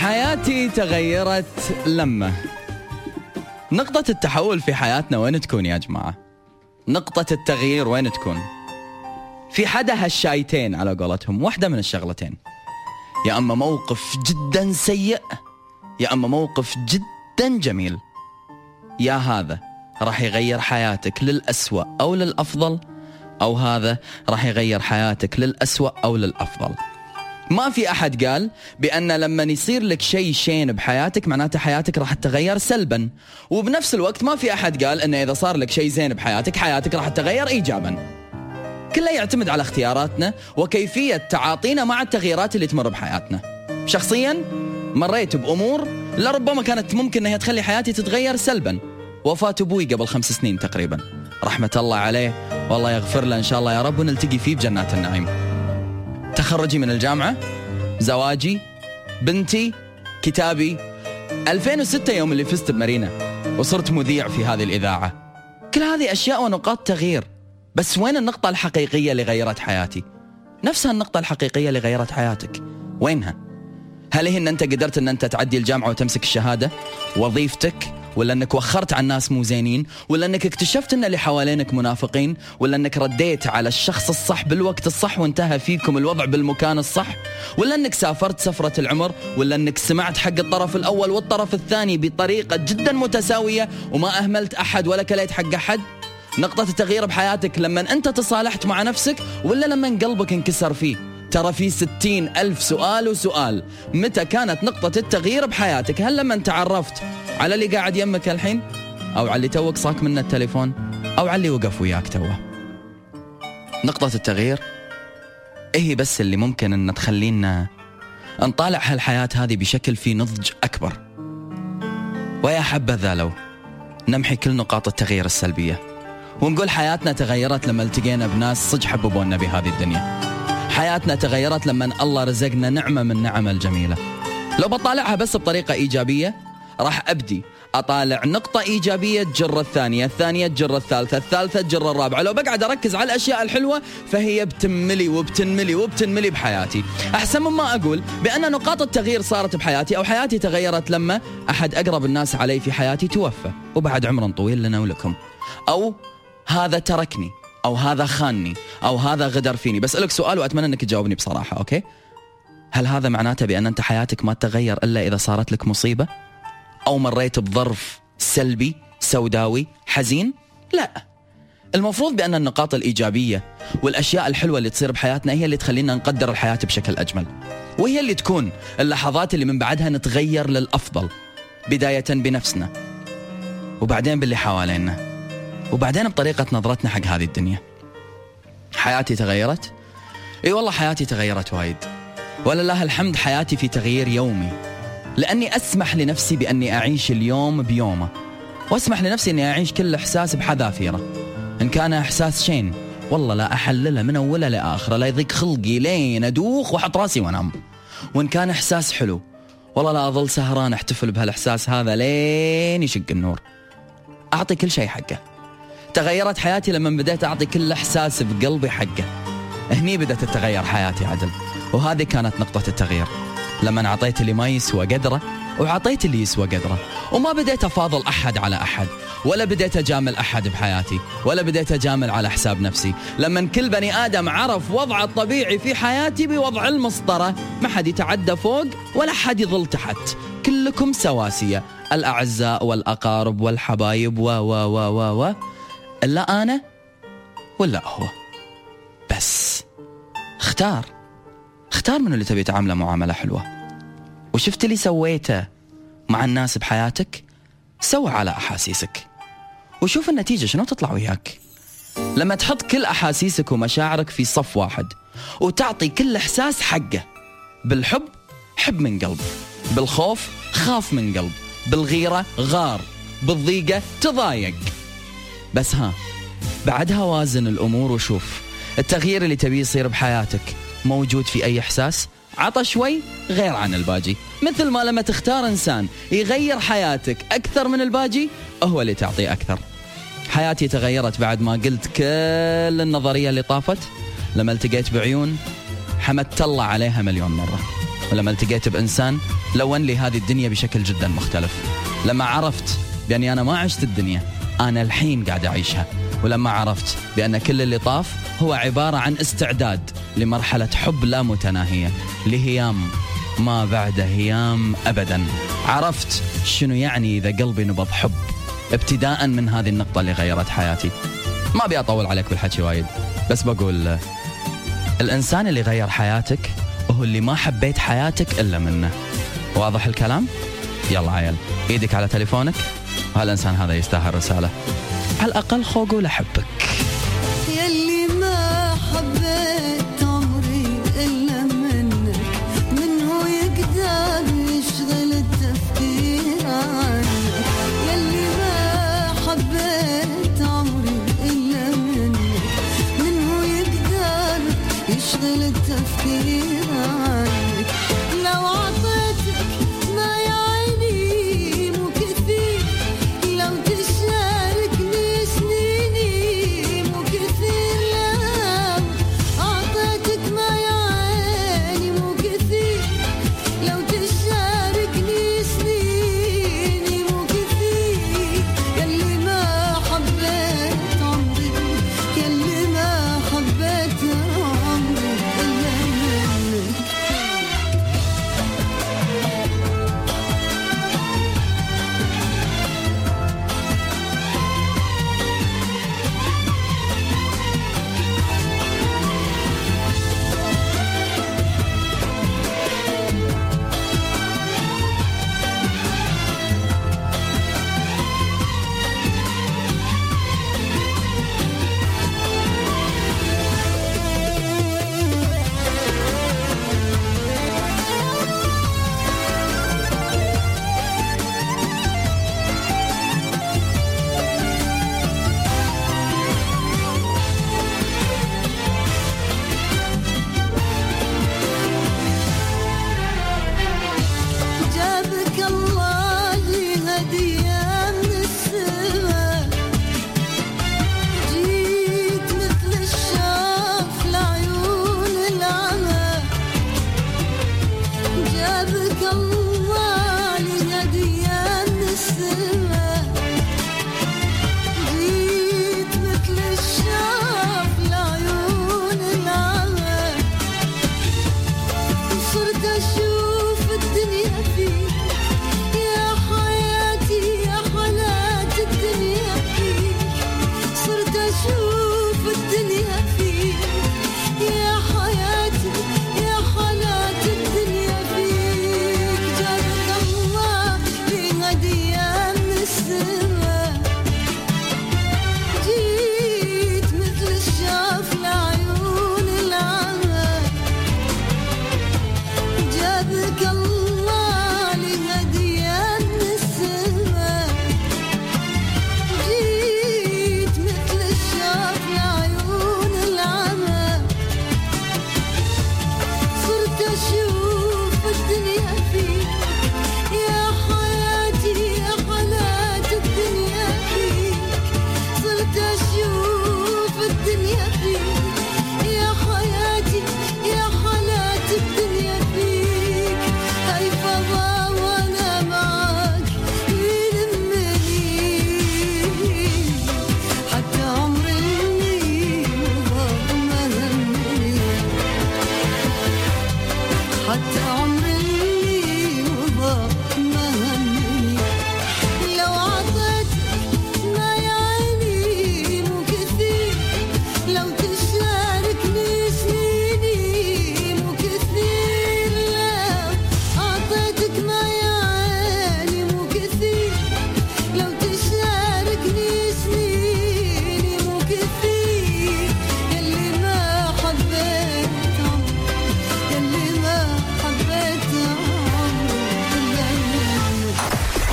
حياتي تغيرت لما نقطة التحول في حياتنا وين تكون يا جماعة؟ نقطة التغيير وين تكون؟ في حدا هالشايتين على قولتهم واحدة من الشغلتين يا أما موقف جدا سيء يا أما موقف جدا جميل يا هذا راح يغير حياتك للأسوأ أو للأفضل أو هذا راح يغير حياتك للأسوأ أو للأفضل ما في أحد قال بأن لما يصير لك شيء شين بحياتك معناته حياتك راح تتغير سلبا. وبنفس الوقت ما في أحد قال أنه إذا صار لك شيء زين بحياتك حياتك راح تتغير إيجابا. كله يعتمد على اختياراتنا وكيفية تعاطينا مع التغييرات اللي تمر بحياتنا. شخصيا مريت بأمور لربما كانت ممكن أنها تخلي حياتي تتغير سلبا. وفاة أبوي قبل خمس سنين تقريبا. رحمة الله عليه. والله يغفر له إن شاء الله يا رب ونلتقي فيه بجنات النعيم. تخرجي من الجامعة زواجي بنتي كتابي. 2006 يوم اللي فزت بمارينا وصرت مذيع في هذه الإذاعة. كل هذه أشياء ونقاط تغيير. بس وين النقطة الحقيقية اللي غيرت حياتي؟ نفسها النقطة الحقيقية اللي غيرت حياتك. وينها؟ هل هي إن أنت قدرت إن أنت تعدي الجامعة وتمسك الشهادة؟ وظيفتك؟ ولا انك وخرت عن ناس مو زينين ولا انك اكتشفت ان اللي حوالينك منافقين ولا انك رديت على الشخص الصح بالوقت الصح وانتهى فيكم الوضع بالمكان الصح ولا انك سافرت سفرة العمر ولا انك سمعت حق الطرف الأول والطرف الثاني بطريقة جدا متساوية وما أهملت أحد ولا كليت حق أحد. نقطة التغيير بحياتك لما أنت تصالحت مع نفسك ولا لما قلبك انكسر فيه. ترى في ستين ألف سؤال وسؤال. متى كانت نقطة التغيير بحياتك؟ هل لما تعرفت على اللي قاعد يمك الحين؟ أو على اللي توك صاك منه التليفون؟ أو على اللي وقف وياك توه. نقطة التغيير؟ إيه بس اللي ممكن أن تخلينا نطالع هالحياة هذه بشكل في نضج أكبر. ويا حبذا لو نمحي كل نقاط التغيير السلبية. ونقول حياتنا تغيرت لما التقينا بناس صدق حببونا بهذه الدنيا. حياتنا تغيرت لما الله رزقنا نعمة من نعم الجميلة. لو بطالعها بس بطريقة إيجابية راح أبدي. أطالع نقطة إيجابية تجر الثانية الثانية تجر الثالثة الثالثة تجر الرابعة. لو بقعد أركز على الأشياء الحلوة فهي بتنملي وبتنملي وبتنملي بحياتي. أحسن مما أقول بأن نقاط التغيير صارت بحياتي أو حياتي تغيرت لما أحد أقرب الناس علي في حياتي توفى. وبعد عمر طويل لنا ولكم. أو هذا تركني أو هذا خانني أو هذا غدر فيني. بسالك سؤال وأتمنى أنك تجاوبني بصراحة أوكي؟ هل هذا معناته بأن أنت حياتك ما تتغير إلا إذا صارت لك مصيبة؟ أو مريت بظرف سلبي سوداوي حزين؟ لا. المفروض بأن النقاط الإيجابية والأشياء الحلوة اللي تصير بحياتنا هي اللي تخلينا نقدر الحياة بشكل أجمل. وهي اللي تكون اللحظات اللي من بعدها نتغير للأفضل بداية بنفسنا وبعدين باللي حوالينا وبعدين بطريقة نظرتنا حق هذه الدنيا. حياتي تغيرت؟ إي والله حياتي تغيرت وايد. ولله الحمد حياتي في تغيير يومي. لأني أسمح لنفسي بأني أعيش اليوم بيومه وأسمح لنفسي أني أعيش كل إحساس بحذافيره. إن كان إحساس شين والله لا أحلله من أوله لآخره لا يضيق خلقي لين أدوخ وأحط راسي وأنام. وإن كان إحساس حلو والله لا أظل سهران أحتفل بهالإحساس هذا لين يشق النور. أعطي كل شيء حقه. تغيرت حياتي لما بديت أعطي كل إحساس بقلبي حقه. هني بدأت تتغير حياتي عدل وهذه كانت نقطة التغيير. لما أعطيت اللي ما يسوى قدرة وعطيت اللي يسوى قدرة. وما بديت أفاضل أحد على أحد ولا بديت أجامل أحد بحياتي ولا بديت أجامل على حساب نفسي. لما كل بني آدم عرف وضعه الطبيعي في حياتي بوضع المسطرة ما حد يتعدى فوق ولا حد يظل تحت. كلكم سواسية الأعزاء والأقارب والحبايب و و و و و. إلا أنا ولا هو. بس. اختار. اختار من اللي تبي تعامله معاملة حلوة. وشفت اللي سويته مع الناس بحياتك؟ سوى على أحاسيسك. وشوف النتيجة شنو تطلع وياك. لما تحط كل أحاسيسك ومشاعرك في صف واحد وتعطي كل إحساس حقه بالحب حب من قلب بالخوف خاف من قلب بالغيرة غار بالضيقة تضايق. بس ها بعدها وازن الأمور وشوف التغيير اللي تبيه يصير بحياتك. موجود في أي إحساس؟ عطى شوي غير عن الباجي. مثل ما لما تختار إنسان يغير حياتك أكثر من الباجي هو اللي تعطيه أكثر. حياتي تغيرت بعد ما قلت كل النظرية اللي طافت. لما التقيت بعيون حمدت الله عليها مليون مرة. ولما التقيت بإنسان لون لي هذه الدنيا بشكل جدا مختلف. لما عرفت بأني أنا ما عشت الدنيا أنا الحين قاعد أعيشها. ولما عرفت بأن كل اللي طاف هو عبارة عن استعداد. لمرحلة حب لا متناهية لهيام ما بعد هيام أبدا. عرفت شنو يعني إذا قلبي نبض حب؟ ابتداء من هذه النقطة اللي غيرت حياتي. ما أبي أطول عليك بالحكي وايد بس بقول الإنسان اللي غير حياتك هو اللي ما حبيت حياتك إلا منه. واضح الكلام؟ يلا عيل إيدك على تليفونك. وهالإنسان هذا يستاهل رسالة. على الأقل خو أقول i don't